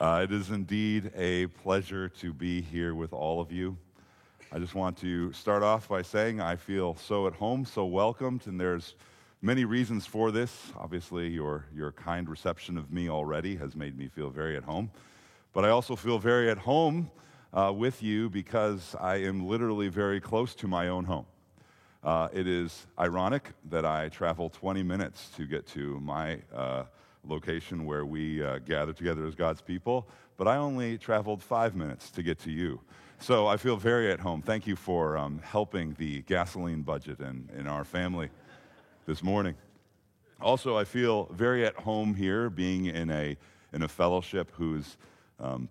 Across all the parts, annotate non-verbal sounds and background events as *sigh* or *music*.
Uh, it is indeed a pleasure to be here with all of you. I just want to start off by saying I feel so at home, so welcomed, and there's many reasons for this. Obviously, your, your kind reception of me already has made me feel very at home. But I also feel very at home uh, with you because I am literally very close to my own home. Uh, it is ironic that I travel 20 minutes to get to my uh, location where we uh, gather together as God's people, but I only traveled five minutes to get to you. So I feel very at home. Thank you for um, helping the gasoline budget in, in our family this morning. Also, I feel very at home here being in a, in a fellowship whose um,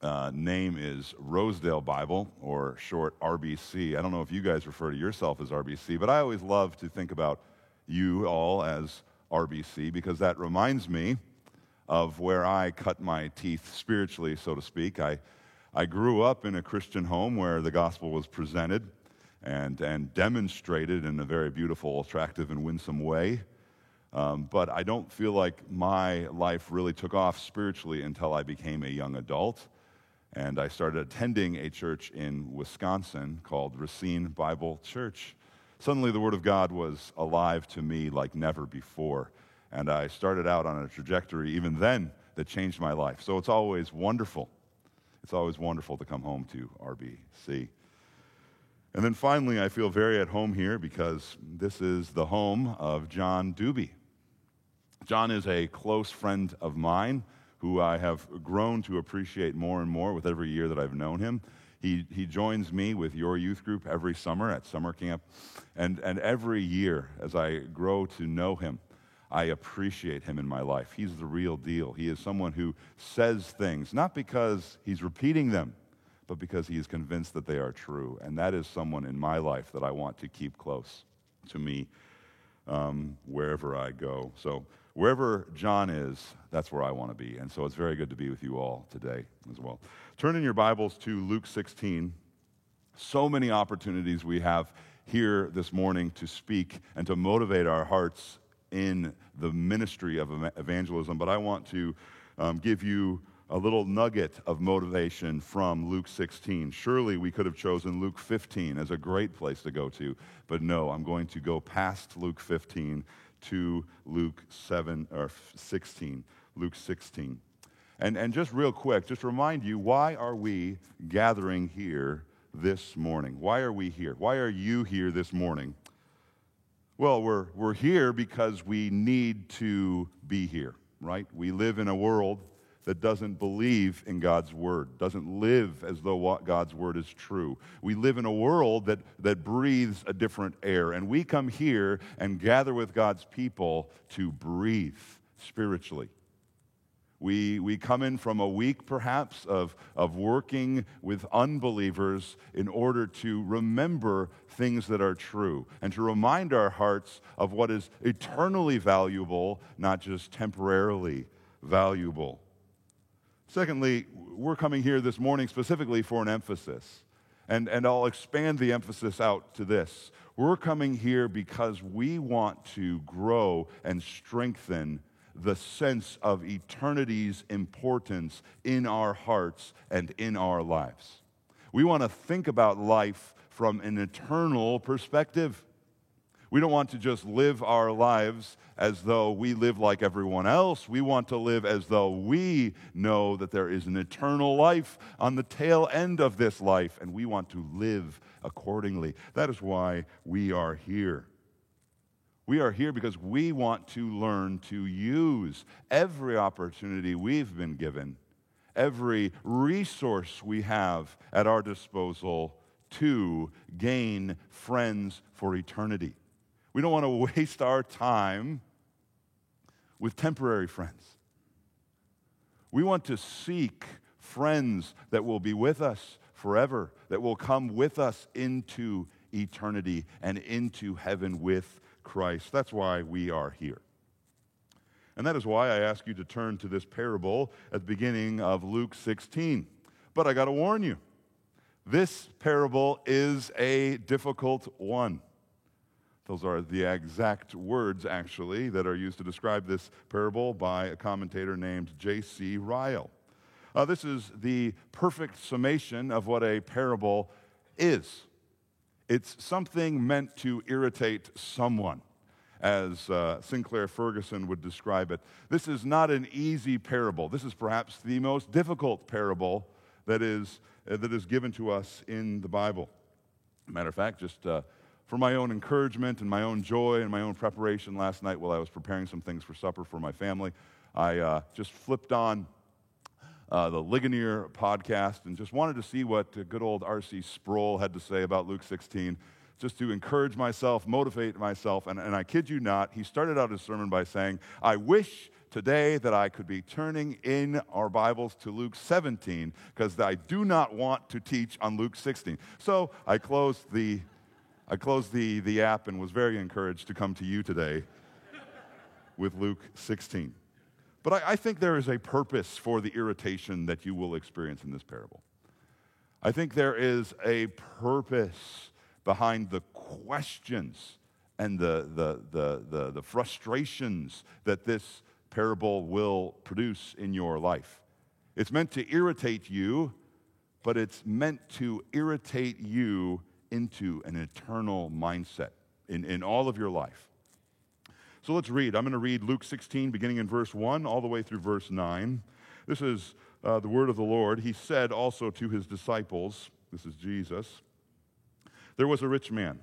uh, name is Rosedale Bible, or short RBC. I don't know if you guys refer to yourself as RBC, but I always love to think about you all as RBC because that reminds me of where I cut my teeth spiritually, so to speak. I, I grew up in a Christian home where the gospel was presented and, and demonstrated in a very beautiful, attractive, and winsome way. Um, but I don't feel like my life really took off spiritually until I became a young adult and I started attending a church in Wisconsin called Racine Bible Church. Suddenly, the Word of God was alive to me like never before, and I started out on a trajectory even then that changed my life. So it's always wonderful. It's always wonderful to come home to RBC. And then finally, I feel very at home here because this is the home of John Doobie. John is a close friend of mine who I have grown to appreciate more and more with every year that I've known him. He, he joins me with your youth group every summer at summer camp. And, and every year, as I grow to know him, I appreciate him in my life. He's the real deal. He is someone who says things, not because he's repeating them, but because he is convinced that they are true. And that is someone in my life that I want to keep close to me um, wherever I go. So, wherever John is, that's where I want to be. And so it's very good to be with you all today as well. Turn in your Bibles to Luke 16. So many opportunities we have here this morning to speak and to motivate our hearts in the ministry of evangelism. But I want to um, give you a little nugget of motivation from Luke 16. Surely we could have chosen Luke 15 as a great place to go to, but no, I'm going to go past Luke 15 to Luke 7 or 16, Luke 16. And, and just real quick, just remind you, why are we gathering here this morning? Why are we here? Why are you here this morning? Well, we're, we're here because we need to be here, right? We live in a world that doesn't believe in God's word, doesn't live as though God's word is true. We live in a world that, that breathes a different air, and we come here and gather with God's people to breathe spiritually. We, we come in from a week, perhaps, of, of working with unbelievers in order to remember things that are true and to remind our hearts of what is eternally valuable, not just temporarily valuable. Secondly, we're coming here this morning specifically for an emphasis. And, and I'll expand the emphasis out to this. We're coming here because we want to grow and strengthen the sense of eternity's importance in our hearts and in our lives. We want to think about life from an eternal perspective. We don't want to just live our lives as though we live like everyone else. We want to live as though we know that there is an eternal life on the tail end of this life, and we want to live accordingly. That is why we are here. We are here because we want to learn to use every opportunity we've been given, every resource we have at our disposal to gain friends for eternity. We don't want to *laughs* waste our time with temporary friends. We want to seek friends that will be with us forever, that will come with us into eternity and into heaven with Christ. That's why we are here. And that is why I ask you to turn to this parable at the beginning of Luke 16. But I got to warn you, this parable is a difficult one. Those are the exact words, actually, that are used to describe this parable by a commentator named J.C. Ryle. Uh, this is the perfect summation of what a parable is it's something meant to irritate someone, as uh, Sinclair Ferguson would describe it. This is not an easy parable. This is perhaps the most difficult parable that is, uh, that is given to us in the Bible. Matter of fact, just uh, for my own encouragement and my own joy and my own preparation last night while I was preparing some things for supper for my family, I uh, just flipped on uh, the Ligonier podcast and just wanted to see what good old R.C. Sproul had to say about Luke 16, just to encourage myself, motivate myself. And, and I kid you not, he started out his sermon by saying, I wish today that I could be turning in our Bibles to Luke 17 because I do not want to teach on Luke 16. So I closed the, I closed the, the app and was very encouraged to come to you today with Luke 16. But I, I think there is a purpose for the irritation that you will experience in this parable. I think there is a purpose behind the questions and the, the, the, the, the frustrations that this parable will produce in your life. It's meant to irritate you, but it's meant to irritate you into an eternal mindset in, in all of your life. So let's read. I'm going to read Luke 16, beginning in verse 1, all the way through verse 9. This is uh, the word of the Lord. He said also to his disciples, This is Jesus, there was a rich man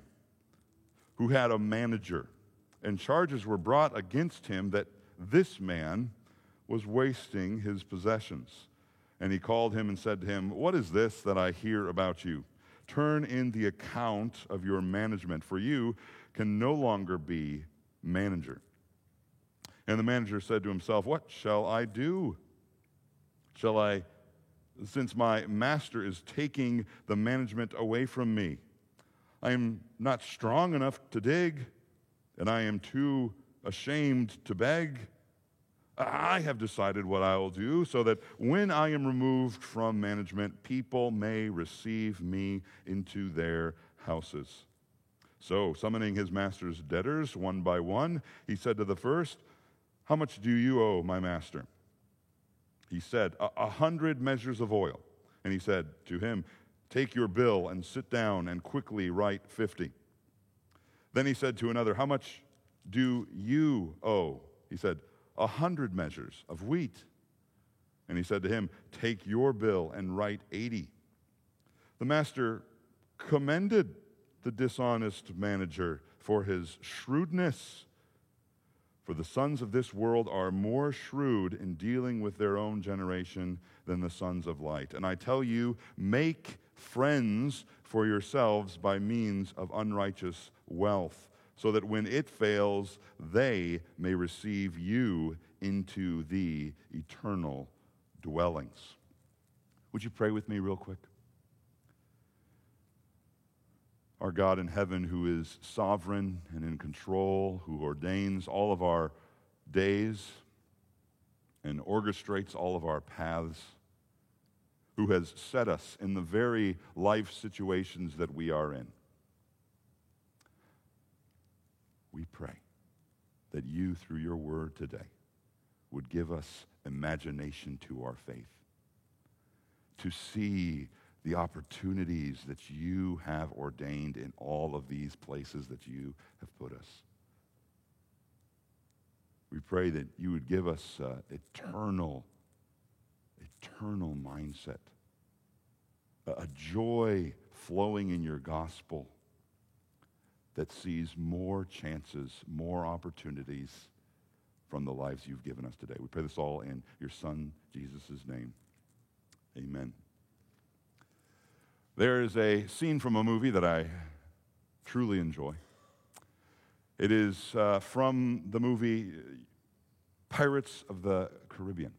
who had a manager, and charges were brought against him that this man was wasting his possessions. And he called him and said to him, What is this that I hear about you? Turn in the account of your management, for you can no longer be manager. And the manager said to himself, What shall I do? Shall I, since my master is taking the management away from me? I am not strong enough to dig, and I am too ashamed to beg. I have decided what I will do so that when I am removed from management, people may receive me into their houses. So, summoning his master's debtors one by one, he said to the first, How much do you owe my master? He said, A, hundred measures of oil. And he said to him, Take your bill and sit down and quickly write fifty. Then he said to another, How much do you owe? He said, A hundred measures of wheat. And he said to him, Take your bill and write eighty. The master commended the dishonest manager for his shrewdness. For the sons of this world are more shrewd in dealing with their own generation than the sons of light. And I tell you, make friends for yourselves by means of unrighteous wealth, so that when it fails, they may receive you into the eternal dwellings. Would you pray with me, real quick? our God in heaven who is sovereign and in control, who ordains all of our days and orchestrates all of our paths, who has set us in the very life situations that we are in. We pray that you, through your word today, would give us imagination to our faith, to see the opportunities that you have ordained in all of these places that you have put us. We pray that you would give us uh, eternal, eternal mindset, a, a joy flowing in your gospel that sees more chances, more opportunities from the lives you've given us today. We pray this all in your Son, Jesus' name. Amen. There is a scene from a movie that I truly enjoy. It is uh, from the movie Pirates of the Caribbean.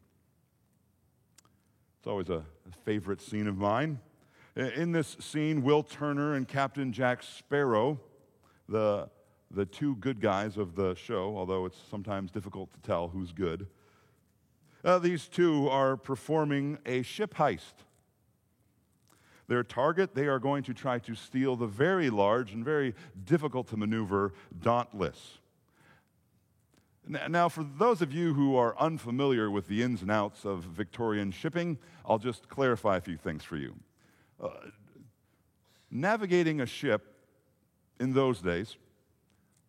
It's always a favorite scene of mine. In this scene, Will Turner and Captain Jack Sparrow, the, the two good guys of the show, although it's sometimes difficult to tell who's good, uh, these two are performing a ship heist. Their target, they are going to try to steal the very large and very difficult to maneuver Dauntless. Now, for those of you who are unfamiliar with the ins and outs of Victorian shipping, I'll just clarify a few things for you. Uh, navigating a ship in those days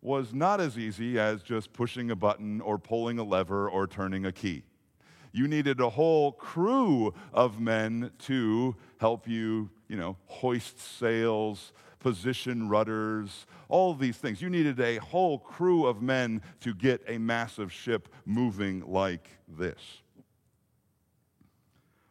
was not as easy as just pushing a button or pulling a lever or turning a key. You needed a whole crew of men to help you, you know, hoist sails, position rudders, all these things. You needed a whole crew of men to get a massive ship moving like this.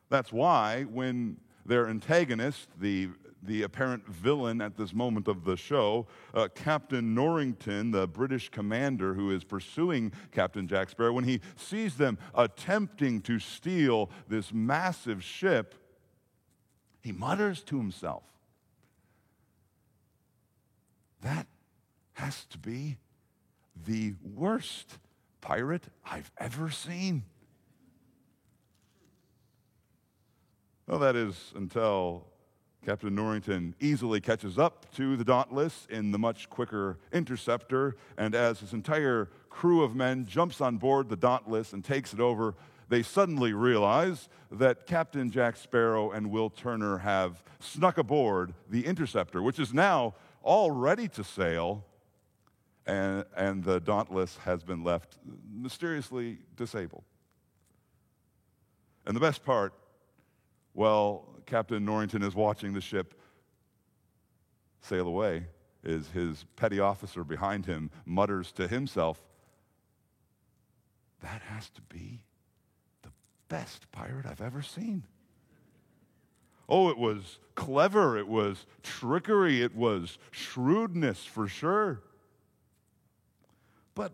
That's why when their antagonist, the the apparent villain at this moment of the show, uh, Captain Norrington, the British commander who is pursuing Captain Jack Sparrow, when he sees them attempting to steal this massive ship, he mutters to himself, That has to be the worst pirate I've ever seen. Well, that is until Captain Norrington easily catches up to the Dauntless in the much quicker interceptor, and as his entire crew of men jumps on board the Dauntless and takes it over, they suddenly realize that Captain Jack Sparrow and Will Turner have snuck aboard the interceptor, which is now all ready to sail, and, and the Dauntless has been left mysteriously disabled. And the best part, well, Captain Norrington is watching the ship sail away, is his petty officer behind him mutters to himself, That has to be the best pirate I've ever seen. Oh, it was clever, it was trickery, it was shrewdness for sure. But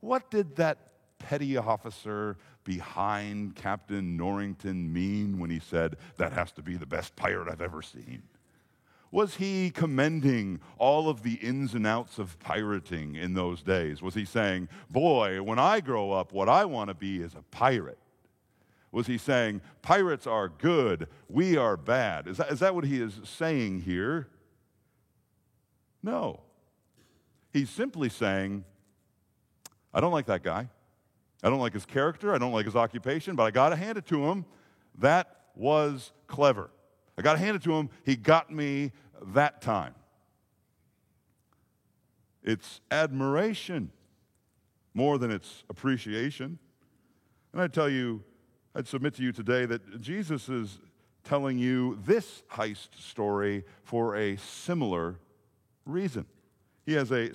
what did that petty officer behind Captain Norrington mean when he said, That has to be the best pirate I've ever seen? Was he commending all of the ins and outs of pirating in those days? Was he saying, Boy, when I grow up, what I want to be is a pirate? Was he saying, Pirates are good, we are bad? Is that, is that what he is saying here? No. He's simply saying, I don't like that guy. I don't like his character. I don't like his occupation, but I got to hand it to him. That was clever. I got to hand it to him. He got me that time. It's admiration more than it's appreciation. And I tell you, I'd submit to you today that Jesus is telling you this heist story for a similar reason he has a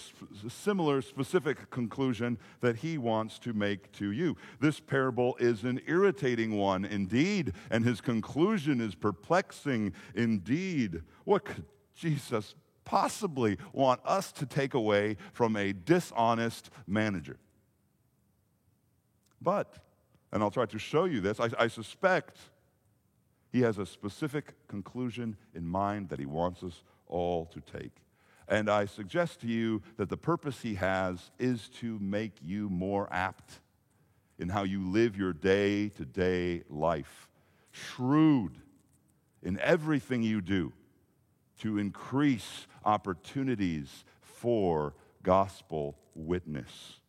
similar specific conclusion that he wants to make to you. This parable is an irritating one indeed, and his conclusion is perplexing indeed. What could Jesus possibly want us to take away from a dishonest manager? But, and I'll try to show you this, I, I suspect he has a specific conclusion in mind that he wants us all to take. And I suggest to you that the purpose he has is to make you more apt in how you live your day to day life, shrewd in everything you do to increase opportunities for gospel witness.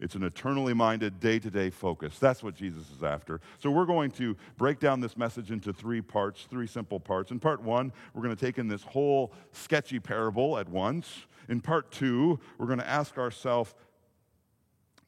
It's an eternally minded, day to day focus. That's what Jesus is after. So, we're going to break down this message into three parts, three simple parts. In part one, we're going to take in this whole sketchy parable at once. In part two, we're going to ask ourselves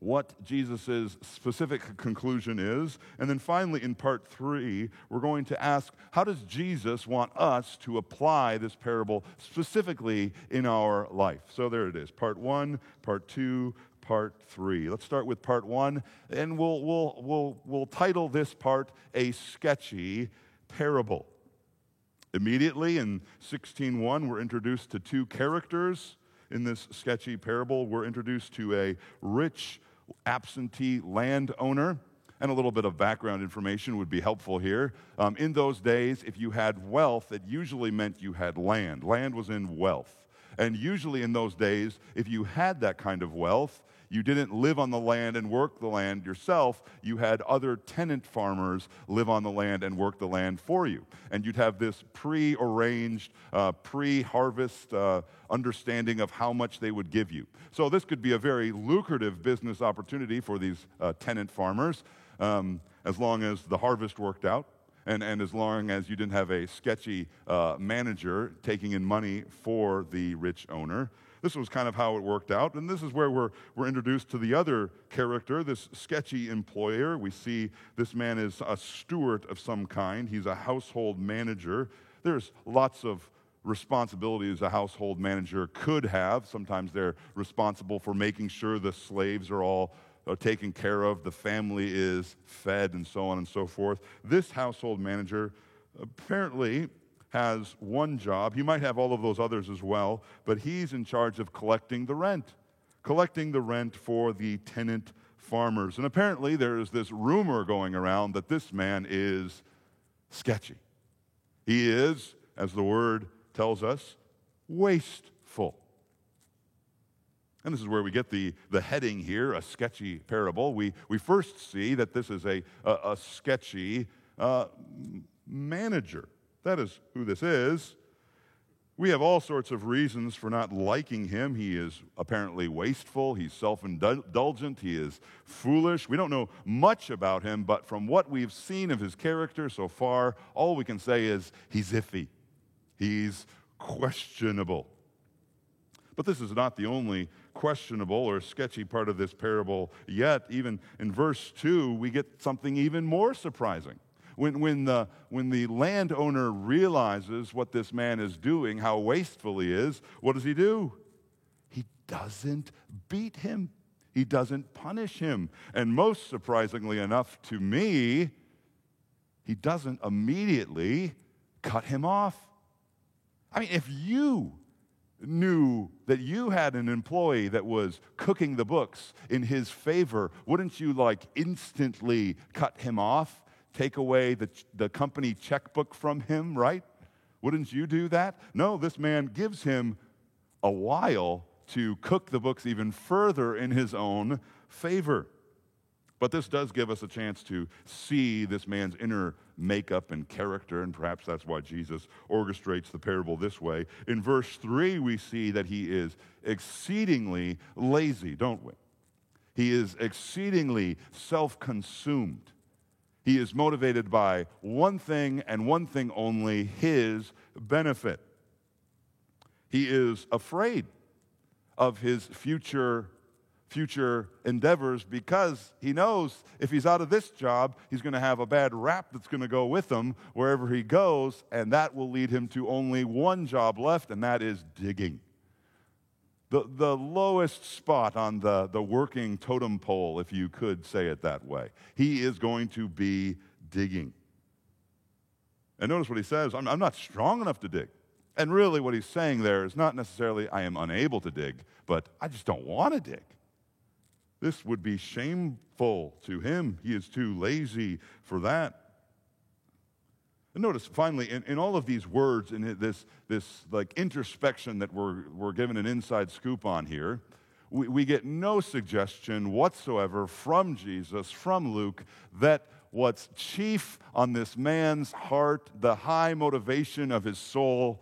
what Jesus' specific conclusion is. And then finally, in part three, we're going to ask how does Jesus want us to apply this parable specifically in our life? So, there it is part one, part two, part three. Let's start with part one, and we'll, we'll, we'll, we'll title this part A Sketchy Parable. Immediately in 16.1, we're introduced to two characters in this sketchy parable. We're introduced to a rich absentee landowner. And a little bit of background information would be helpful here. Um, in those days, if you had wealth, it usually meant you had land. Land was in wealth. And usually in those days, if you had that kind of wealth, You didn't live on the land and work the land yourself. You had other tenant farmers live on the land and work the land for you. And you'd have this pre arranged, uh, pre harvest uh, understanding of how much they would give you. So this could be a very lucrative business opportunity for these uh, tenant farmers um, as long as the harvest worked out and, and as long as you didn't have a sketchy uh, manager taking in money for the rich owner. This was kind of how it worked out. And this is where we're, we're introduced to the other character, this sketchy employer. We see this man is a steward of some kind, he's a household manager. There's lots of responsibilities a household manager could have. Sometimes they're responsible for making sure the slaves are all are taken care of, the family is fed, and so on and so forth. This household manager apparently has one job. He might have all of those others as well, but he's in charge of collecting the rent, collecting the rent for the tenant farmers. And apparently, there is this rumor going around that this man is sketchy. He is, as the word tells us, wasteful. And this is where we get the, the heading here, a sketchy parable. We, we first see that this is a, a, a sketchy uh, manager. That is who this is. We have all sorts of reasons for not liking him. He is apparently wasteful, he's self indulgent, he is foolish. We don't know much about him, but from what we've seen of his character so far, all we can say is he's iffy, he's questionable. But this is not the only questionable or sketchy part of this parable yet. Even in verse 2, we get something even more surprising. When, when, the, when the landowner realizes what this man is doing, how wasteful he is, what does he do? He doesn't beat him, he doesn't punish him. And most surprisingly enough to me, he doesn't immediately cut him off. I mean, if you knew that you had an employee that was cooking the books in his favor, wouldn't you like instantly cut him off, take away the, the company checkbook from him, right? Wouldn't you do that? No, this man gives him a while to cook the books even further in his own favor. But this does give us a chance to see this man's inner makeup and character, and perhaps that's why Jesus orchestrates the parable this way. In verse 3, we see that he is exceedingly lazy, don't we? He is exceedingly self consumed. He is motivated by one thing and one thing only his benefit. He is afraid of his future future endeavors because he knows if he's out of this job, he's going to have a bad rap that's going to go with him wherever he goes, and that will lead him to only one job left, and that is digging. The, the lowest spot on the, the working totem pole, if you could say it that way. He is going to be digging. And notice what he says I'm, I'm not strong enough to dig. And really, what he's saying there is not necessarily I am unable to dig, but I just don't want to dig. This would be shameful to him. He is too lazy for that. Notice finally, in, in all of these words, in this, this like introspection that we're, we're given an inside scoop on here, we, we get no suggestion whatsoever from Jesus, from Luke, that what's chief on this man's heart, the high motivation of his soul,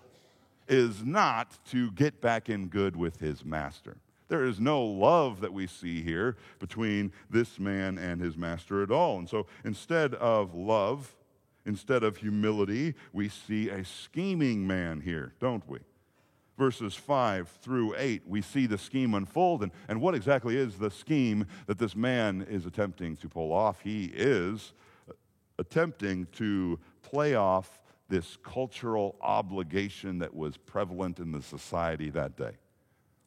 is not to get back in good with his master. There is no love that we see here between this man and his master at all. And so instead of love, instead of humility, we see a scheming man here, don't we? Verses 5 through 8, we see the scheme unfold. And, and what exactly is the scheme that this man is attempting to pull off? He is attempting to play off this cultural obligation that was prevalent in the society that day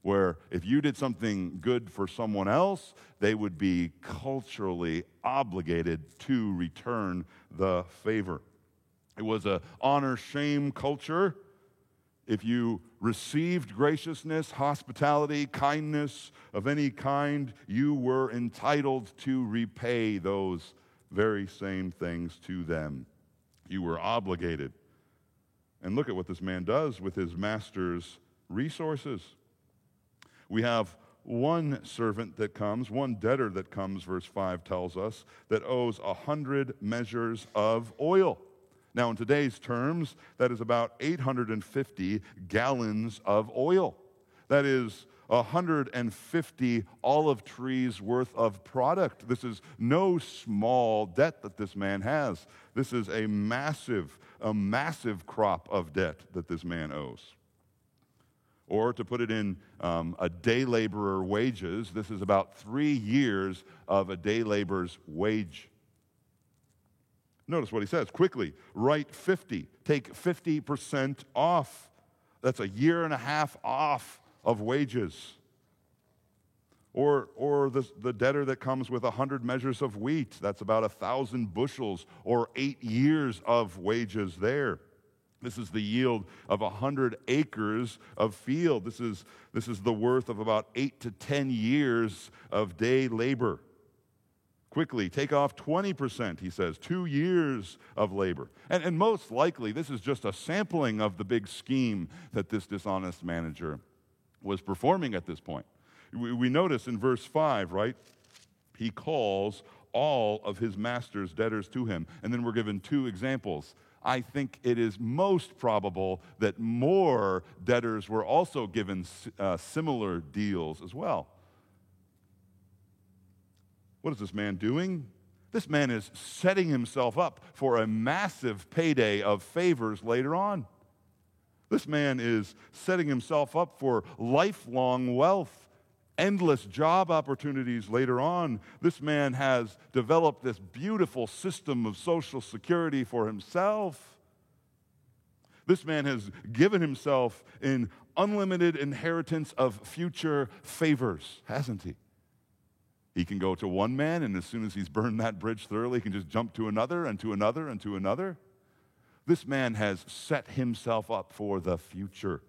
where if you did something good for someone else, they would be culturally obligated to return the favor. It was a honor shame culture. If you received graciousness, hospitality, kindness of any kind, you were entitled to repay those very same things to them. You were obligated. And look at what this man does with his master's resources we have one servant that comes, one debtor that comes, verse 5 tells us, that owes a hundred measures of oil. Now, in today's terms, that is about 850 gallons of oil. That is 150 olive trees worth of product. This is no small debt that this man has. This is a massive, a massive crop of debt that this man owes. Or to put it in um, a day laborer wages, this is about three years of a day laborer's wage. Notice what he says quickly write 50, take 50% off. That's a year and a half off of wages. Or, or the, the debtor that comes with 100 measures of wheat, that's about a 1,000 bushels, or eight years of wages there. This is the yield of 100 acres of field. This is, this is the worth of about eight to 10 years of day labor. Quickly, take off 20%, he says, two years of labor. And, and most likely, this is just a sampling of the big scheme that this dishonest manager was performing at this point. We, we notice in verse 5, right? He calls all of his master's debtors to him. And then we're given two examples I think it is most probable that more debtors were also given uh, similar deals as well. What is this man doing? This man is setting himself up for a massive payday of favors later on. This man is setting himself up for lifelong wealth endless job opportunities later on. This man has developed this beautiful system of social security for himself. This man has given himself in unlimited inheritance of future favors, hasn't he? He can go to one man, and as soon as he's burned that bridge thoroughly, he can just jump to another and to another and to another. This man has set himself up for the future.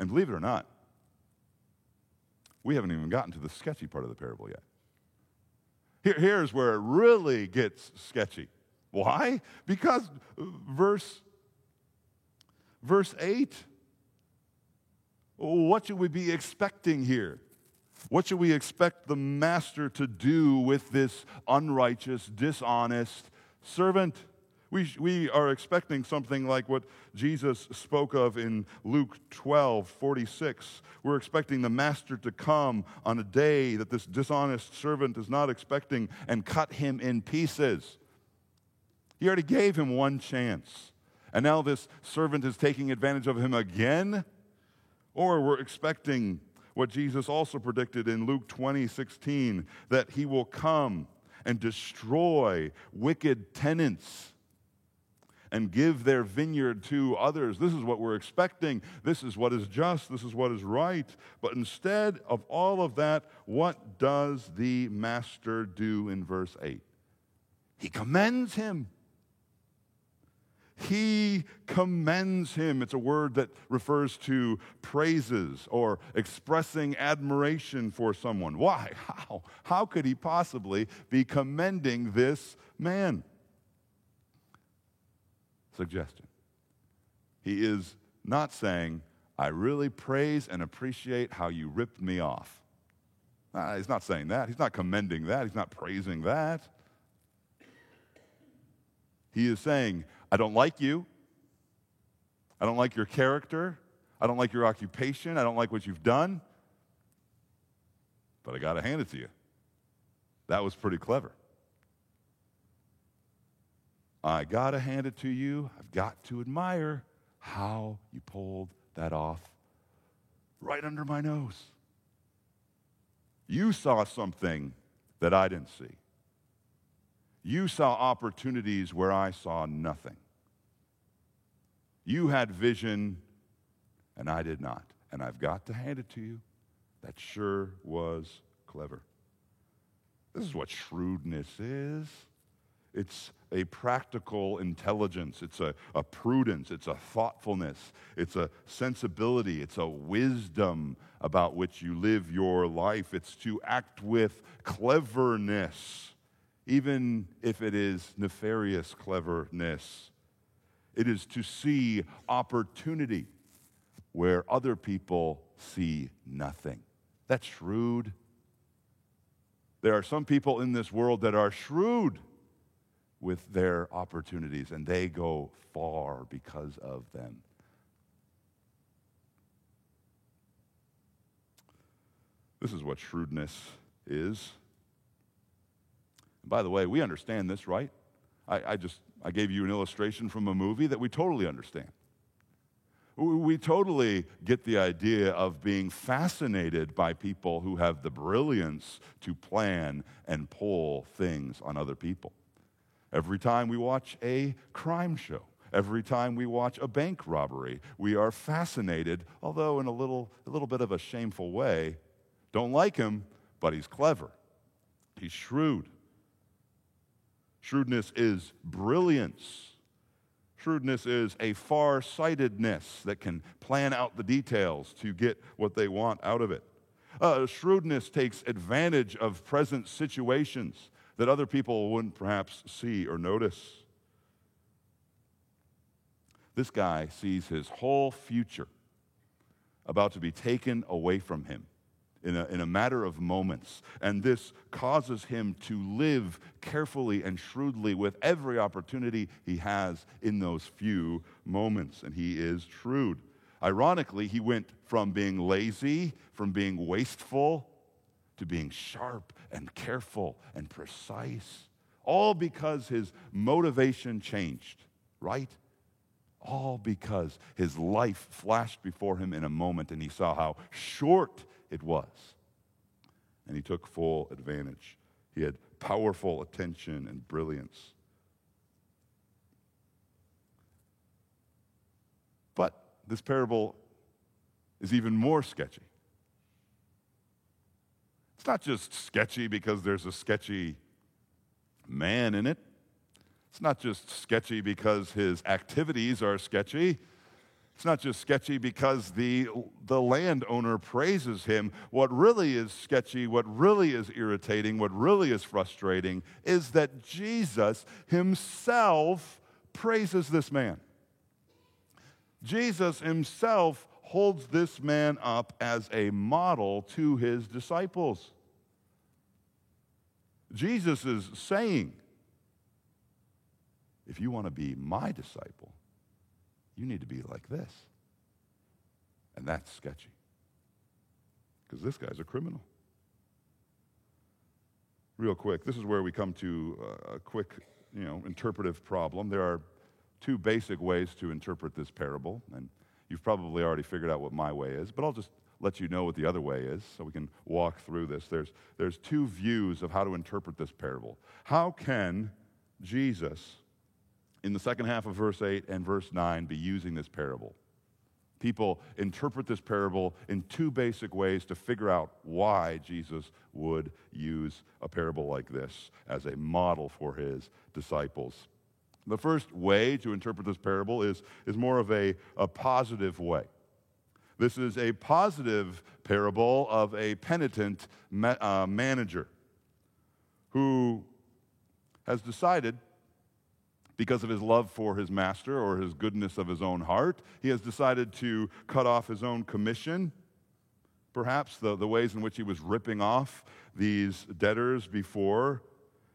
And believe it or not, we haven't even gotten to the sketchy part of the parable yet. Here, here's where it really gets sketchy. Why? Because verse, verse 8, what should we be expecting here? What should we expect the master to do with this unrighteous, dishonest servant? We, we are expecting something like what Jesus spoke of in Luke 12 46. We're expecting the master to come on a day that this dishonest servant is not expecting and cut him in pieces. He already gave him one chance. And now this servant is taking advantage of him again? Or we're expecting what Jesus also predicted in Luke 20 16 that he will come and destroy wicked tenants and give their vineyard to others. This is what we're expecting. This is what is just. This is what is right. But instead of all of that, what does the master do in verse 8? He commends him. He commends him. It's a word that refers to praises or expressing admiration for someone. Why? *laughs* How? How could he possibly be commending this man? Suggestion. He is not saying, I really praise and appreciate how you ripped me off. Uh, he's not saying that. He's not commending that. He's not praising that. He is saying, I don't like you. I don't like your character. I don't like your occupation. I don't like what you've done. But I got to hand it to you. That was pretty clever. I got to hand it to you. I've got to admire how you pulled that off right under my nose. You saw something that I didn't see. You saw opportunities where I saw nothing. You had vision, and I did not. And I've got to hand it to you. That sure was clever. This is what shrewdness is. It's a practical intelligence, it's a, a prudence, it's a thoughtfulness, it's a sensibility, it's a wisdom about which you live your life. It's to act with cleverness, even if it is nefarious cleverness. It is to see opportunity. where other people see nothing. That's shrewd. There are some people in this world that are shrewd with their opportunities, and they go far because of them. This is what shrewdness is. And by the way, we understand this, right? I, I, just I gave you an illustration from a movie that we totally understand. We totally get the idea of being fascinated by people who have the brilliance to plan and pull things on other people. Every time we watch a crime show, every time we watch a bank robbery, we are fascinated, although in a little, a little bit of a shameful way. Don't like him, but he's clever. He's shrewd. Shrewdness is brilliance. Shrewdness is a far sightedness that can plan out the details to get what they want out of it. Uh, shrewdness takes advantage of present situations that other people wouldn't perhaps see or notice. This guy sees his whole future about to be taken away from him in a, in a matter of moments. And this causes him to live carefully and shrewdly with every opportunity he has in those few moments. And he is shrewd. Ironically, he went from being lazy, from being wasteful, to being sharp and careful and precise. All because his motivation changed, right? All because his life flashed before him in a moment and he saw how short it was. And he took full advantage. He had powerful attention and brilliance. But this parable is even more sketchy. It's not just sketchy because there's a sketchy man in it. It's not just sketchy because his activities are sketchy. It's not just sketchy because the, the landowner praises him. What really is sketchy, what really is irritating, what really is frustrating is that Jesus himself praises this man. Jesus himself holds this man up as a model to his disciples. Jesus is saying, if you want to be my disciple, you need to be like this. And that's sketchy. Because this guy's a criminal. Real quick, this is where we come to uh, a quick, you know, interpretive problem. There are two basic ways to interpret this parable, and you've probably already figured out what my way is, but I'll just let you know what the other way is so we can walk through this. There's, there's two views of how to interpret this parable. How can Jesus in the second half of verse 8 and verse 9 be using this parable. People interpret this parable in two basic ways to figure out why Jesus would use a parable like this as a model for his disciples. The first way to interpret this parable is, is more of a, a positive way. This is a positive parable of a penitent ma- uh, manager who has decided because of his love for his master or his goodness of his own heart. He has decided to cut off his own commission. Perhaps the, the ways in which he was ripping off these debtors before.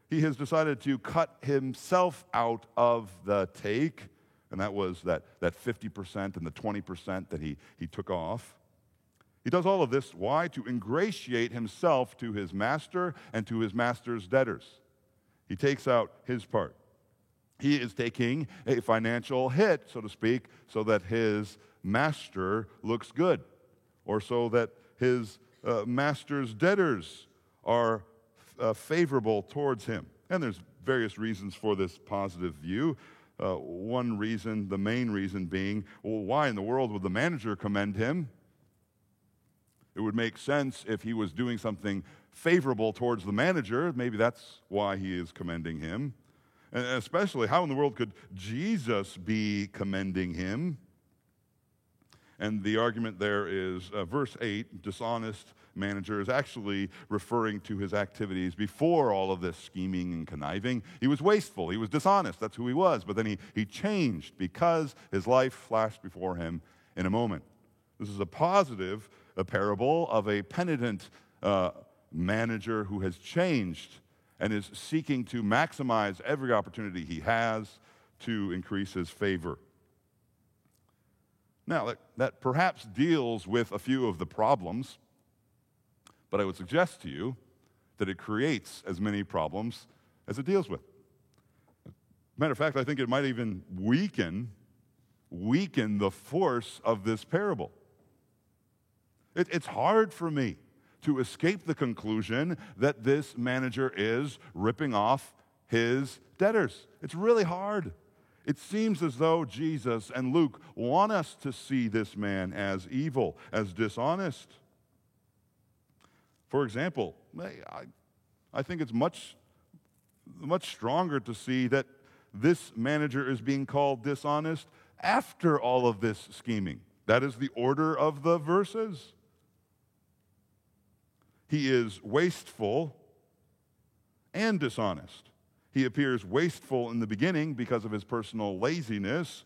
He has decided to cut himself out of the take, and that was that, that 50% and the 20% that he, he took off. He does all of this. Why? To ingratiate himself to his master and to his master's debtors. He takes out his part. He is taking a financial hit, so to speak, so that his master looks good, or so that his uh, master's debtors are uh, favorable towards him. And there's various reasons for this positive view. Uh, one reason, the main reason being, well, why in the world would the manager commend him? It would make sense if he was doing something favorable towards the manager. Maybe that's why he is commending him. And especially, how in the world could Jesus be commending him? And the argument there is uh, verse 8 dishonest manager is actually referring to his activities before all of this scheming and conniving. He was wasteful, he was dishonest, that's who he was. But then he, he changed because his life flashed before him in a moment. This is a positive a parable of a penitent uh, manager who has changed and is seeking to maximize every opportunity he has to increase his favor. Now, that, that perhaps deals with a few of the problems, but I would suggest to you that it creates as many problems as it deals with. Matter of fact, I think it might even weaken, weaken the force of this parable. It, it's hard for me to escape the conclusion that this manager is ripping off his debtors. It's really hard. It seems as though Jesus and Luke want us to see this man as evil, as dishonest. For example, I, I think it's much, much stronger to see that this manager is being called dishonest after all of this scheming. That is the order of the verses. He is wasteful and dishonest. He appears wasteful in the beginning because of his personal laziness,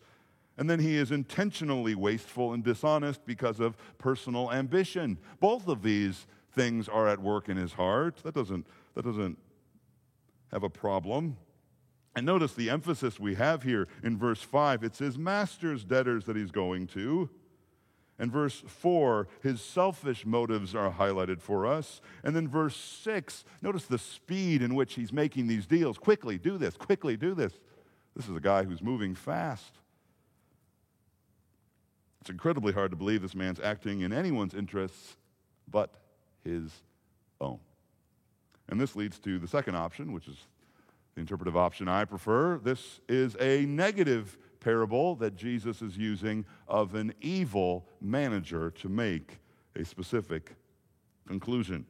and then he is intentionally wasteful and dishonest because of personal ambition. Both of these things are at work in his heart. That doesn't, that doesn't have a problem. And notice the emphasis we have here in verse 5. It's his master's debtors that he's going to. And verse 4, his selfish motives are highlighted for us. And then verse 6, notice the speed in which he's making these deals. Quickly, do this, quickly, do this. This is a guy who's moving fast. It's incredibly hard to believe this man's acting in anyone's interests but his own. And this leads to the second option, which is the interpretive option I prefer. This is a negative parable that Jesus is using of an evil manager to make a specific conclusion.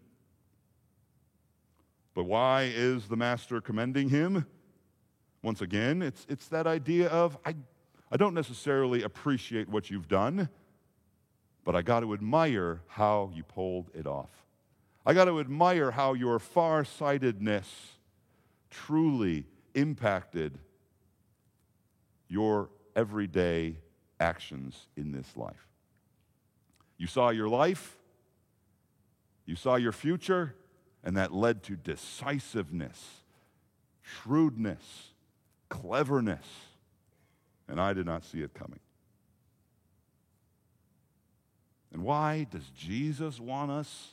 But why is the master commending him? Once again, it's, it's that idea of I, I don't necessarily appreciate what you've done, but I got to admire how you pulled it off. I got to admire how your farsightedness truly impacted your everyday actions in this life. You saw your life, you saw your future, and that led to decisiveness, shrewdness, cleverness. And I did not see it coming. And why does Jesus want us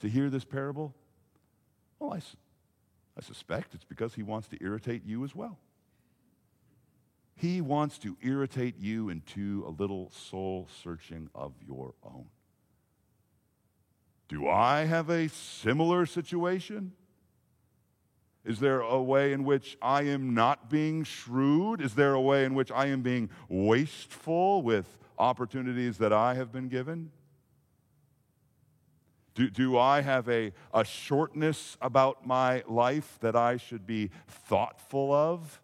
to hear this parable? Well, I, I suspect it's because he wants to irritate you as well. He wants to irritate you into a little soul searching of your own. Do I have a similar situation? Is there a way in which I am not being shrewd? Is there a way in which I am being wasteful with opportunities that I have been given? Do, do I have a, a shortness about my life that I should be thoughtful of?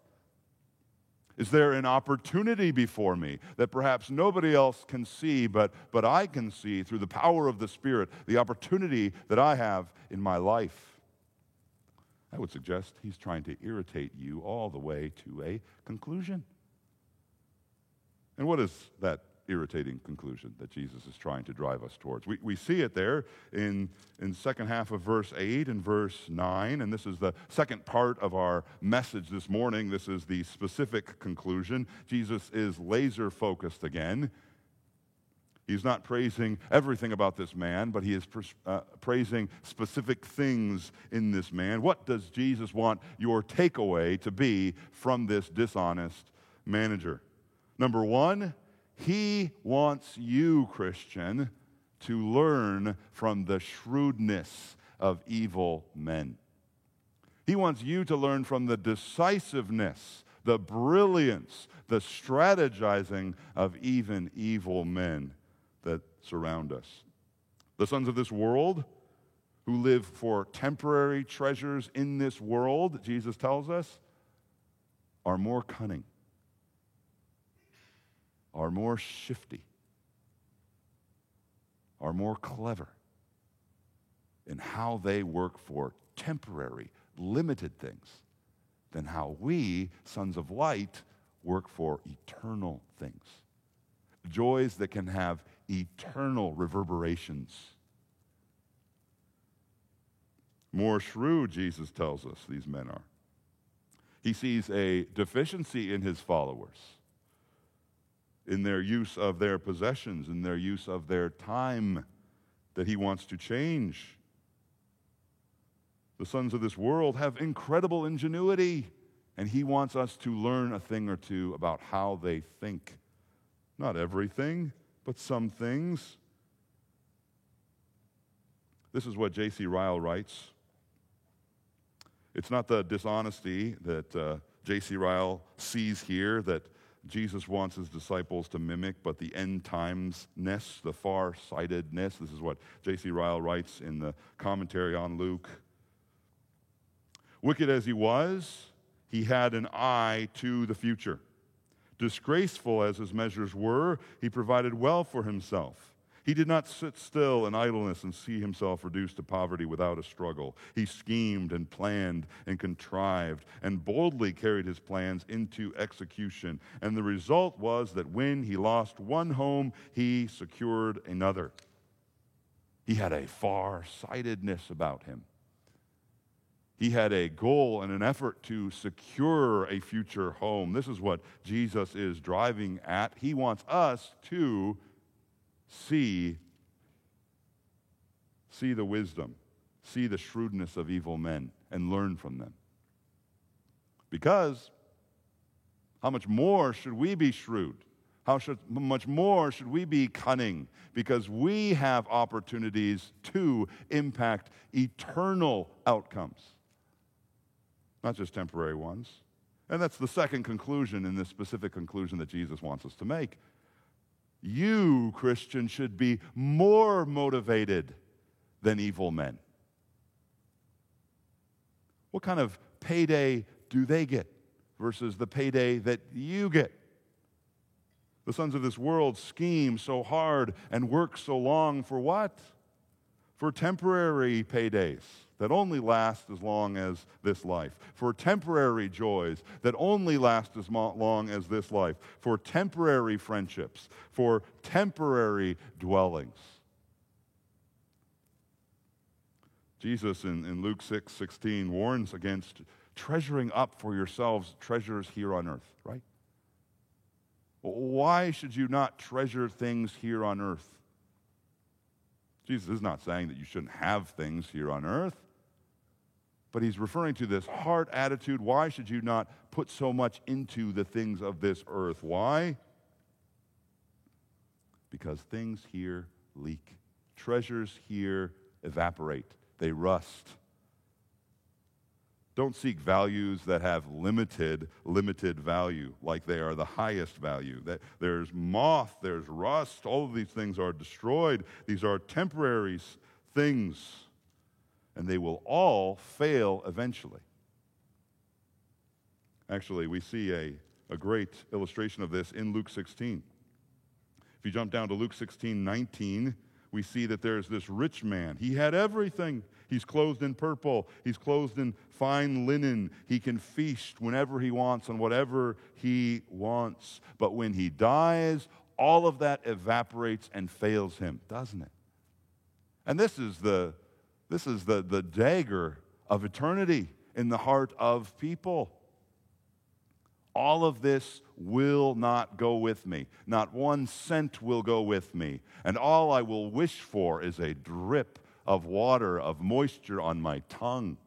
Is there an opportunity before me that perhaps nobody else can see, but, but I can see through the power of the Spirit, the opportunity that I have in my life? I would suggest he's trying to irritate you all the way to a conclusion. And what is that irritating conclusion that Jesus is trying to drive us towards. We, we see it there in, in second half of verse 8 and verse 9, and this is the second part of our message this morning. This is the specific conclusion. Jesus is laser focused again. He's not praising everything about this man, but he is uh, praising specific things in this man. What does Jesus want your takeaway to be from this dishonest manager? Number one, he wants you, Christian, to learn from the shrewdness of evil men. He wants you to learn from the decisiveness, the brilliance, the strategizing of even evil men that surround us. The sons of this world, who live for temporary treasures in this world, Jesus tells us, are more cunning are more shifty, are more clever in how they work for temporary, limited things than how we, sons of light, work for eternal things. joys that can have eternal reverberations. More shrewd, Jesus tells us, these men are. He sees a deficiency in his followers, in their use of their possessions, in their use of their time that he wants to change. The sons of this world have incredible ingenuity, and he wants us to learn a thing or two about how they think. Not everything, but some things. This is what J.C. Ryle writes. It's not the dishonesty that uh, J.C. Ryle sees here that Jesus wants his disciples to mimic, but the end times timesness, the far sightedness. This is what J.C. Ryle writes in the commentary on Luke. Wicked as he was, he had an eye to the future. Disgraceful as his measures were, he provided well for himself. He did not sit still in idleness and see himself reduced to poverty without a struggle. He schemed and planned and contrived and boldly carried his plans into execution. And the result was that when he lost one home, he secured another. He had a far sightedness about him. He had a goal and an effort to secure a future home. This is what Jesus is driving at. He wants us to see, see the wisdom, see the shrewdness of evil men, and learn from them. Because how much more should we be shrewd? How should, much more should we be cunning? Because we have opportunities to impact eternal outcomes, not just temporary ones. And that's the second conclusion in this specific conclusion that Jesus wants us to make. You, Christian, should be more motivated than evil men. What kind of payday do they get versus the payday that you get? The sons of this world scheme so hard and work so long for what? For temporary paydays that only last as long as this life, for temporary joys that only last as long as this life, for temporary friendships, for temporary dwellings. Jesus in, in Luke 6 16 warns against treasuring up for yourselves treasures here on earth, right? Why should you not treasure things here on earth? Jesus is not saying that you shouldn't have things here on earth but he's referring to this heart attitude. Why should you not put so much into the things of this earth? Why? Because things here leak, treasures here evaporate, they rust. Don't seek values that have limited, limited value, like they are the highest value. That there's moth, there's rust, all of these things are destroyed. These are temporary things and they will all fail eventually. Actually, we see a, a great illustration of this in Luke 16. If you jump down to Luke 16 19, we see that there's this rich man. He had everything. He's clothed in purple, he's clothed in fine linen. He can feast whenever he wants on whatever he wants. But when he dies, all of that evaporates and fails him, doesn't it? And this is the this is the, the dagger of eternity in the heart of people. All of this will not go with me. Not one cent will go with me. And all I will wish for is a drip of water, of moisture on my tongue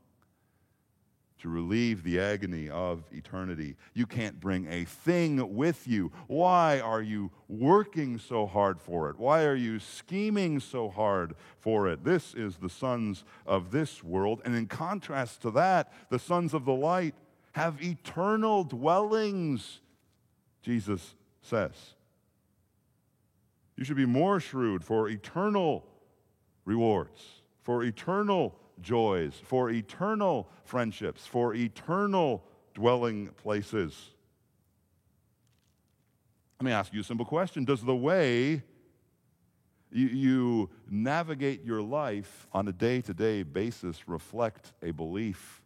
to relieve the agony of eternity. You can't bring a thing with you. Why are you working so hard for it? Why are you scheming so hard for it? This is the sons of this world. And in contrast to that, the sons of the light have eternal dwellings, Jesus says. You should be more shrewd for eternal rewards, for eternal joys, for eternal friendships, for eternal dwelling places. Let me ask you a simple question Does the way you, you navigate your life on a day to day basis reflect a belief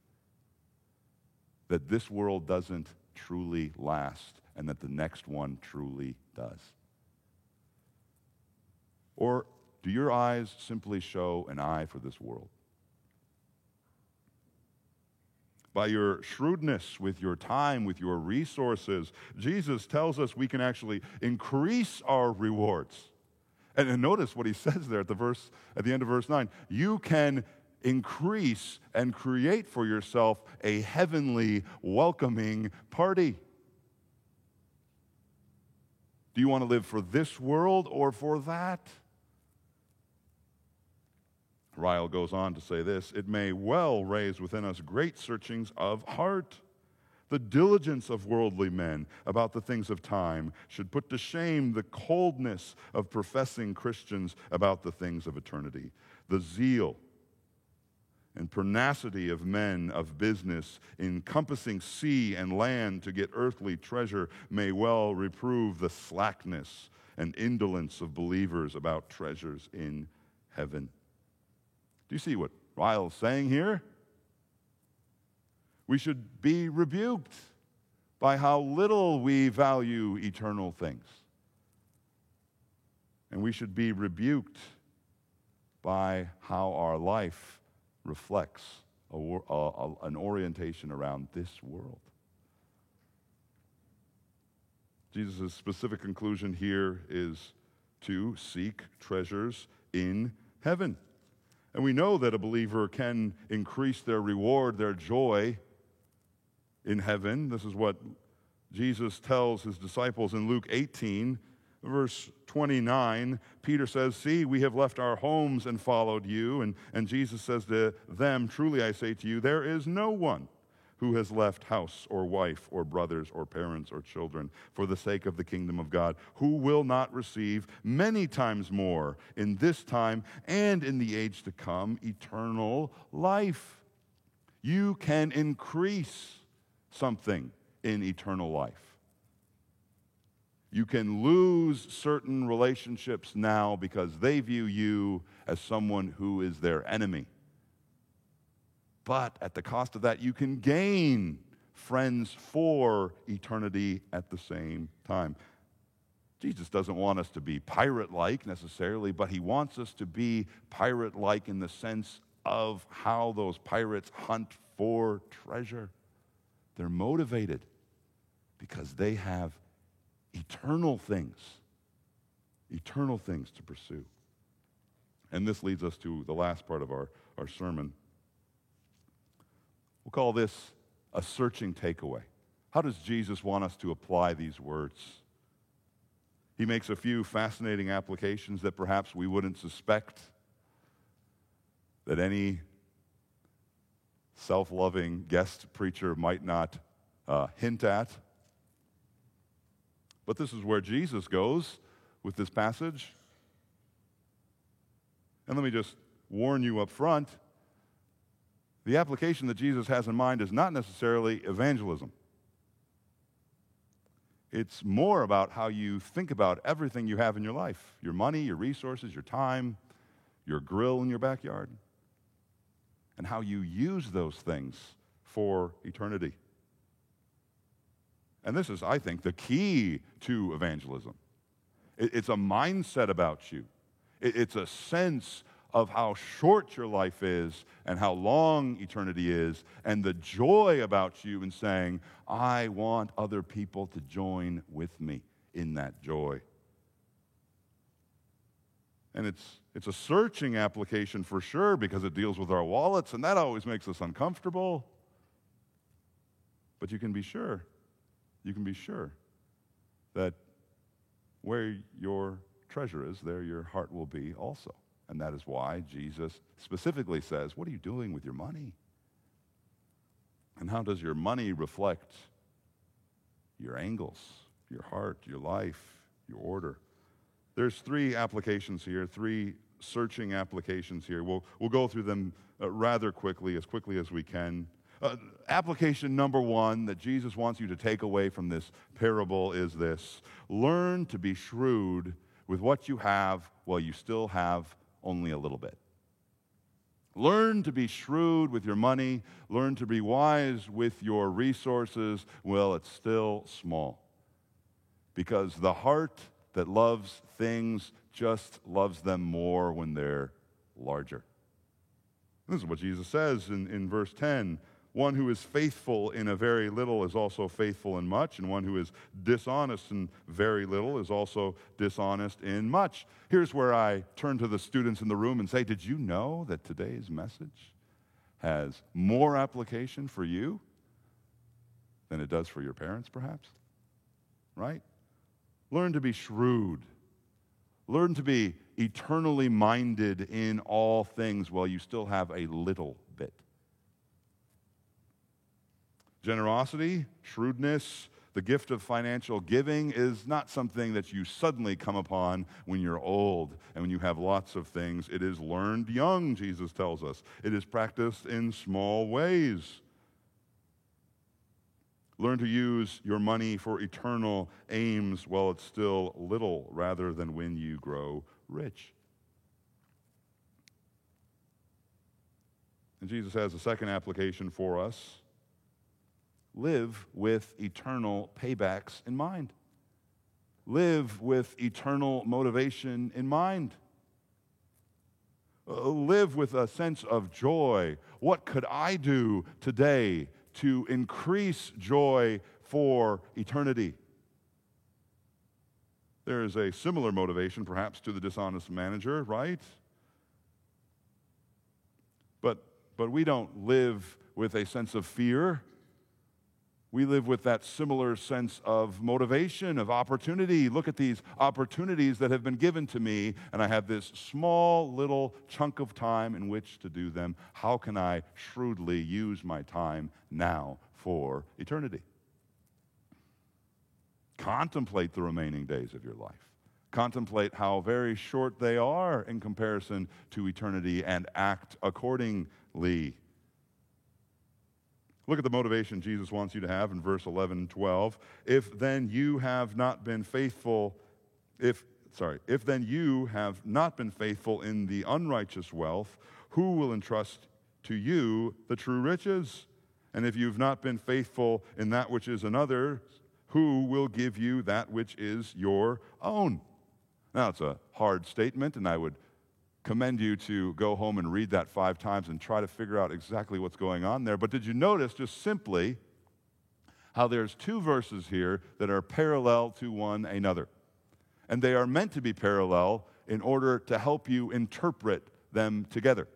that this world doesn't truly last and that the next one truly does? Or do your eyes simply show an eye for this world? By your shrewdness, with your time, with your resources, Jesus tells us we can actually increase our rewards. And, and notice what he says there at the verse at the end of verse 9. You can increase and create for yourself a heavenly welcoming party. Do you want to live for this world or for that? Ryle goes on to say this it may well raise within us great searchings of heart. The diligence of worldly men about the things of time should put to shame the coldness of professing Christians about the things of eternity. The zeal and pertinacity of men of business, encompassing sea and land to get earthly treasure, may well reprove the slackness and indolence of believers about treasures in heaven. Do you see what Ryle's saying here? We should be rebuked by how little we value eternal things. And we should be rebuked by how our life reflects a, a, an orientation around this world. Jesus' specific conclusion here is to seek treasures in heaven. And we know that a believer can increase their reward, their joy in heaven. This is what Jesus tells his disciples in Luke 18, verse 29. Peter says, See, we have left our homes and followed you. And, and Jesus says to them, Truly I say to you, there is no one who has left house or wife or brothers or parents or children for the sake of the kingdom of God, who will not receive many times more in this time and in the age to come eternal life. You can increase something in eternal life. You can lose certain relationships now because they view you as someone who is their enemy. But at the cost of that, you can gain friends for eternity at the same time. Jesus doesn't want us to be pirate like necessarily, but he wants us to be pirate like in the sense of how those pirates hunt for treasure. They're motivated because they have eternal things, eternal things to pursue. And this leads us to the last part of our, our sermon. We'll call this a searching takeaway. How does Jesus want us to apply these words? He makes a few fascinating applications that perhaps we wouldn't suspect that any self loving guest preacher might not uh, hint at. But this is where Jesus goes with this passage. And let me just warn you up front the application that Jesus has in mind is not necessarily evangelism. It's more about how you think about everything you have in your life your money, your resources, your time, your grill in your backyard, and how you use those things for eternity. And this is, I think, the key to evangelism. It's a mindset about you, it's a sense of how short your life is and how long eternity is, and the joy about you in saying, I want other people to join with me in that joy. And it's, it's a searching application for sure because it deals with our wallets, and that always makes us uncomfortable. But you can be sure, you can be sure that where your treasure is, there your heart will be also. And that is why Jesus specifically says, What are you doing with your money? And how does your money reflect your angles, your heart, your life, your order? There's three applications here, three searching applications here. We'll, we'll go through them uh, rather quickly, as quickly as we can. Uh, application number one that Jesus wants you to take away from this parable is this learn to be shrewd with what you have while you still have only a little bit. Learn to be shrewd with your money. Learn to be wise with your resources. Well, it's still small. Because the heart that loves things just loves them more when they're larger. This is what Jesus says in, in verse 10 one who is faithful in a very little is also faithful in much, and one who is dishonest in very little is also dishonest in much. Here's where I turn to the students in the room and say, Did you know that today's message has more application for you than it does for your parents, perhaps? Right? Learn to be shrewd. Learn to be eternally minded in all things while you still have a little bit. Generosity, shrewdness, the gift of financial giving is not something that you suddenly come upon when you're old and when you have lots of things. It is learned young, Jesus tells us. It is practiced in small ways. Learn to use your money for eternal aims while it's still little rather than when you grow rich. And Jesus has a second application for us live with eternal paybacks in mind. Live with eternal motivation in mind. Uh, live with a sense of joy. What could I do today to increase joy for eternity? There is a similar motivation, perhaps, to the dishonest manager, right? But, but we don't live with a sense of fear we live with that similar sense of motivation, of opportunity. Look at these opportunities that have been given to me, and I have this small little chunk of time in which to do them. How can I shrewdly use my time now for eternity? Contemplate the remaining days of your life. Contemplate how very short they are in comparison to eternity and act accordingly. Look at the motivation Jesus wants you to have in verse 11 and 12. If then you have not been faithful, if, sorry, if then you have not been faithful in the unrighteous wealth, who will entrust to you the true riches? And if you've not been faithful in that which is another, who will give you that which is your own? Now, it's a hard statement, and I would commend you to go home and read that five times and try to figure out exactly what's going on there. But did you notice just simply how there's two verses here that are parallel to one another? And they are meant to be parallel in order to help you interpret them together.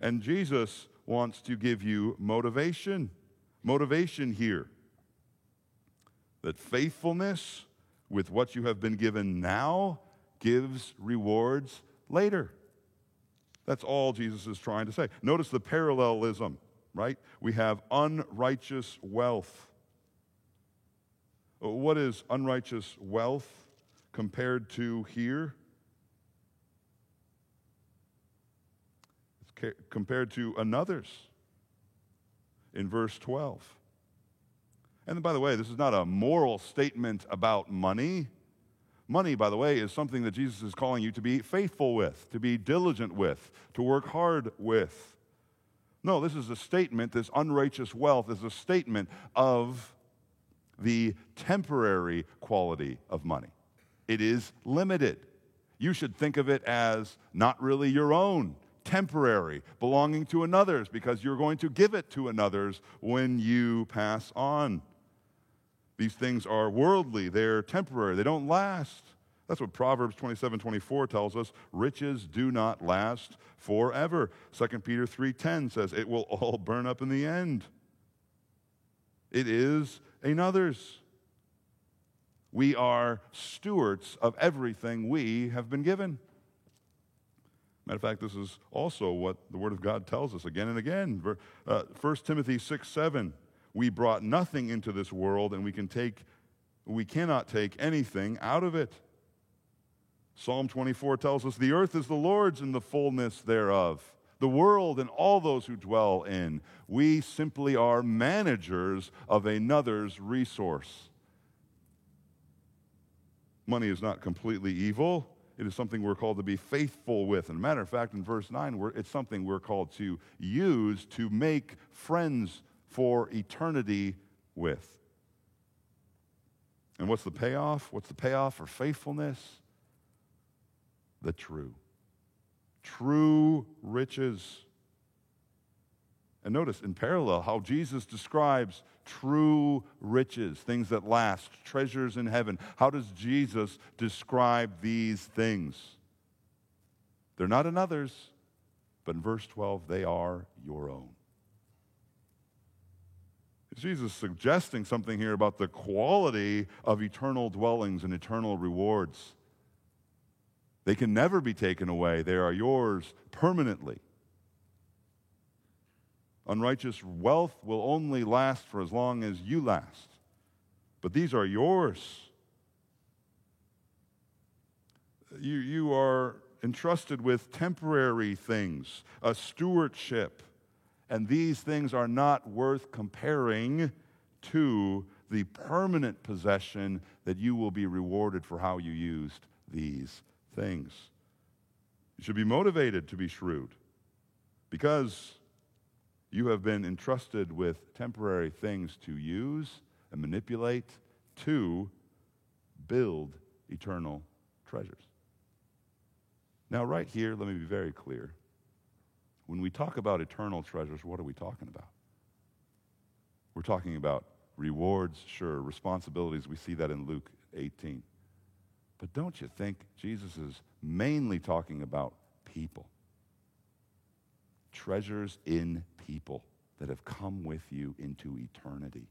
And Jesus wants to give you motivation. Motivation here. That faithfulness with what you have been given now gives rewards later. That's all Jesus is trying to say. Notice the parallelism, right? We have unrighteous wealth. Uh, what is unrighteous wealth compared to here? It's compared to another's in verse 12. And by the way, this is not a moral statement about money. Money, by the way, is something that Jesus is calling you to be faithful with, to be diligent with, to work hard with. No, this is a statement, this unrighteous wealth is a statement of the temporary quality of money. It is limited. You should think of it as not really your own, temporary, belonging to another's, because you're going to give it to another's when you pass on. These things are worldly, they're temporary, they don't last. That's what Proverbs 27 24 tells us. Riches do not last forever. 2 Peter 3:10 says it will all *laughs* burn up in the end. It is another's. We are stewards of everything we have been given. Matter of fact, this is also what the Word of God tells us again and again. Uh, 1 Timothy 6 7 we brought nothing into this world and we can take we cannot take anything out of it. Psalm 24 tells us the earth is the Lord's and the fullness thereof, the world and all those who dwell in. We simply are managers of another's resource. Money is not completely evil. It is something we're called to be faithful with. And matter of fact, in verse 9, it's something we're called to use to make friends for eternity with. And what's the payoff? What's the payoff for faithfulness? the true. True riches. And notice in parallel how Jesus describes true riches, things that last, treasures in heaven. How does Jesus describe these things? They're not another's, but in verse 12, they are your own. Jesus suggesting something here about the quality of eternal dwellings and eternal rewards. They can never be taken away, they are yours permanently. Unrighteous wealth will only last for as long as you last. But these are yours. You, you are entrusted with temporary things, a stewardship. And these things are not worth comparing to the permanent possession that you will be rewarded for how you used these things. You should be motivated to be shrewd because you have been entrusted with temporary things to use and manipulate to build eternal treasures. Now, right here, let me be very clear. When we talk about eternal treasures, what are we talking about? We're talking about rewards, sure, responsibilities. We see that in Luke 18. But don't you think Jesus is mainly talking about people? treasures in people that have come with you into eternity.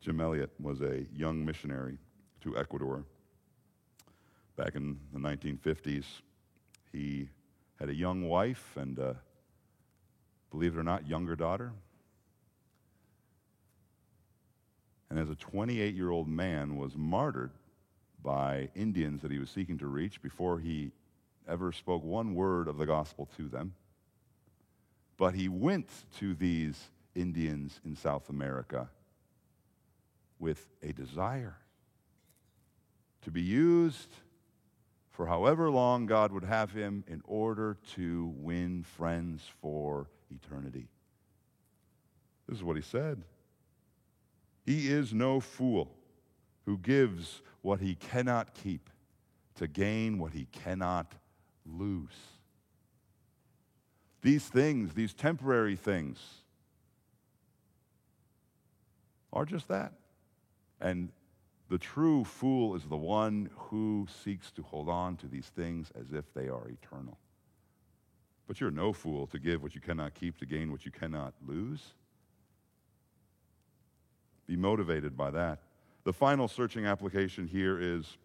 Jim Elliot was a young missionary to Ecuador back in the 1950s. He had a young wife and, a, believe it or not, younger daughter. And as a 28 year old man was martyred by Indians that he was seeking to reach before he ever spoke one word of the gospel to them. But he went to these Indians in South America with a desire to be used for however long God would have him in order to win friends for eternity. This is what he said. He is no fool who gives what he cannot keep to gain what he cannot lose. These things, these temporary things, are just that. And the true fool is the one who seeks to hold on to these things as if they are eternal. But you're no fool to give what you cannot keep to gain what you cannot lose. Be motivated by that. The final searching application here is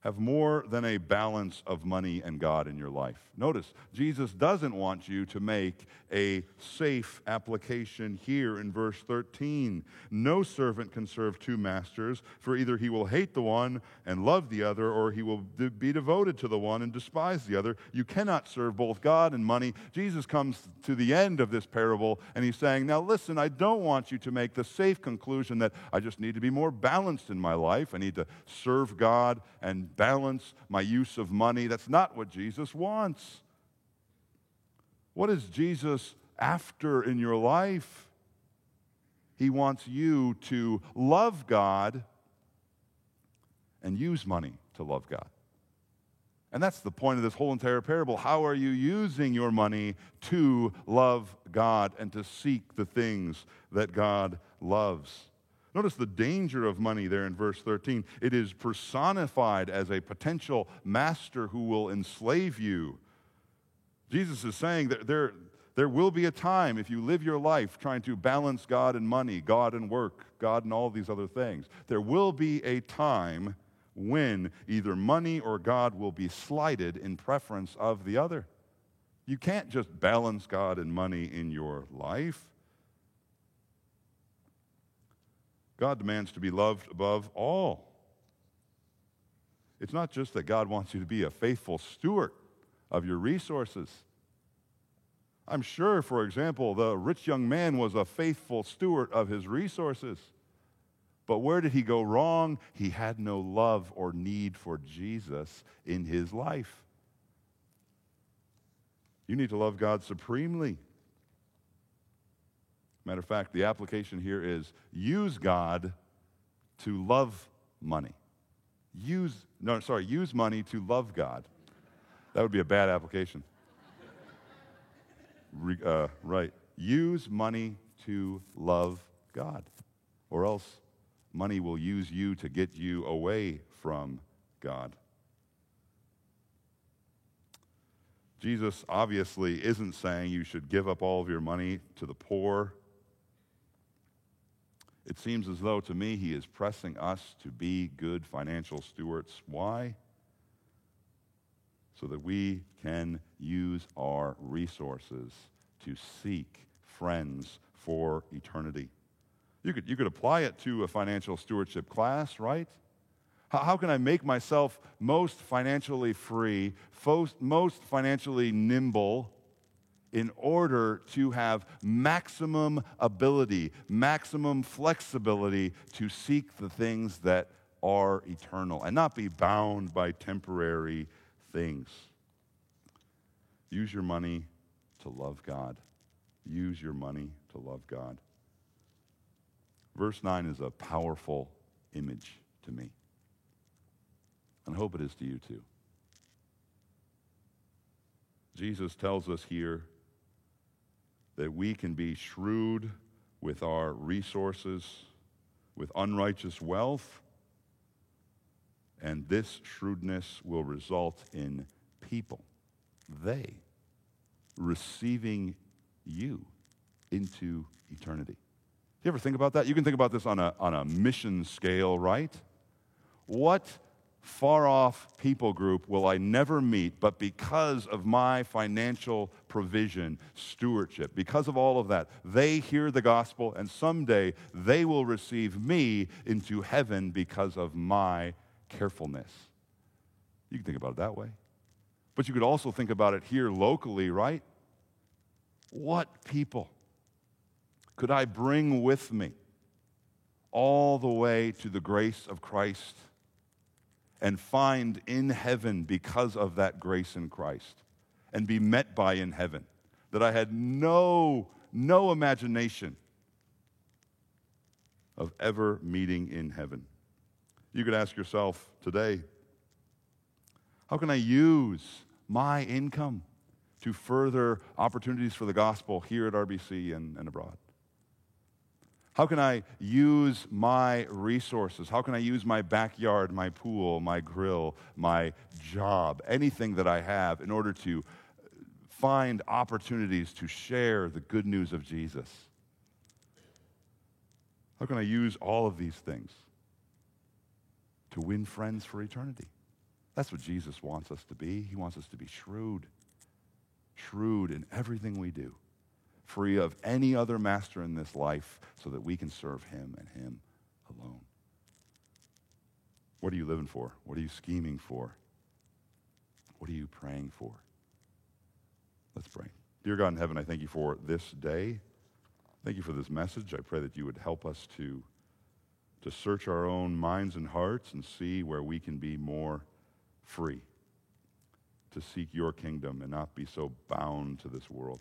have more than a balance of money and God in your life. Notice, Jesus doesn't want you to make a safe application here in verse 13. No servant can serve two masters, for either he will hate the one and love the other, or he will be devoted to the one and despise the other. You cannot serve both God and money. Jesus comes to the end of this parable and he's saying, Now listen, I don't want you to make the safe conclusion that I just need to be more balanced in my life. I need to serve God and balance my use of money. That's not what Jesus wants. What is Jesus after in your life? He wants you to love God and use money to love God. And that's the point of this whole entire parable. How are you using your money to love God and to seek the things that God loves? Notice the danger of money there in verse 13. It is personified as a potential master who will enslave you. Jesus is saying that there, there will be a time if you live your life trying to balance God and money, God and work, God and all these other things. There will be a time when either money or God will be slighted in preference of the other. You can't just balance God and money in your life. God demands to be loved above all. It's not just that God wants you to be a faithful steward of your resources. I'm sure, for example, the rich young man was a faithful steward of his resources. But where did he go wrong? He had no love or need for Jesus in his life. You need to love God supremely. Matter of fact, the application here is use God to love money. Use, no, sorry, use money to love God. That would be a bad application. Re, uh, right. Use money to love God, or else money will use you to get you away from God. Jesus obviously isn't saying you should give up all of your money to the poor. It seems as though to me he is pressing us to be good financial stewards. Why? So that we can use our resources to seek friends for eternity. You could, you could apply it to a financial stewardship class, right? How, how can I make myself most financially free, most financially nimble in order to have maximum ability, maximum flexibility to seek the things that are eternal and not be bound by temporary things? Use your money to love God. Use your money to love God. Verse 9 is a powerful image to me. And I hope it is to you too. Jesus tells us here that we can be shrewd with our resources, with unrighteous wealth, and this shrewdness will result in people, they, receiving you into eternity. You ever think about that? You can think about this on a, on a mission scale, right? What far off people group will I never meet, but because of my financial provision, stewardship, because of all of that, they hear the gospel, and someday they will receive me into heaven because of my carefulness. You can think about it that way. But you could also think about it here locally, right? What people could I bring with me all the way to the grace of Christ and find in heaven because of that grace in Christ and be met by in heaven that I had no, no imagination of ever meeting in heaven. You could ask yourself today, how can I use my income to further opportunities for the gospel here at RBC and, and abroad? How can I use my resources? How can I use my backyard, my pool, my grill, my job, anything that I have in order to find opportunities to share the good news of Jesus? How can I use all of these things to win friends for eternity? That's what Jesus wants us to be. He wants us to be shrewd, shrewd in everything we do free of any other master in this life so that we can serve him and him alone. What are you living for? What are you scheming for? What are you praying for? Let's pray. Dear God in heaven, I thank you for this day. Thank you for this message. I pray that you would help us to, to search our own minds and hearts and see where we can be more free to seek your kingdom and not be so bound to this world.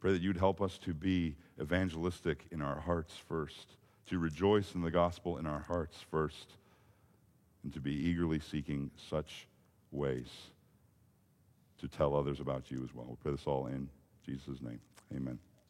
Pray that you'd help us to be evangelistic in our hearts first, to rejoice in the gospel in our hearts first, and to be eagerly seeking such ways to tell others about you as well. We pray this all in Jesus' name. Amen.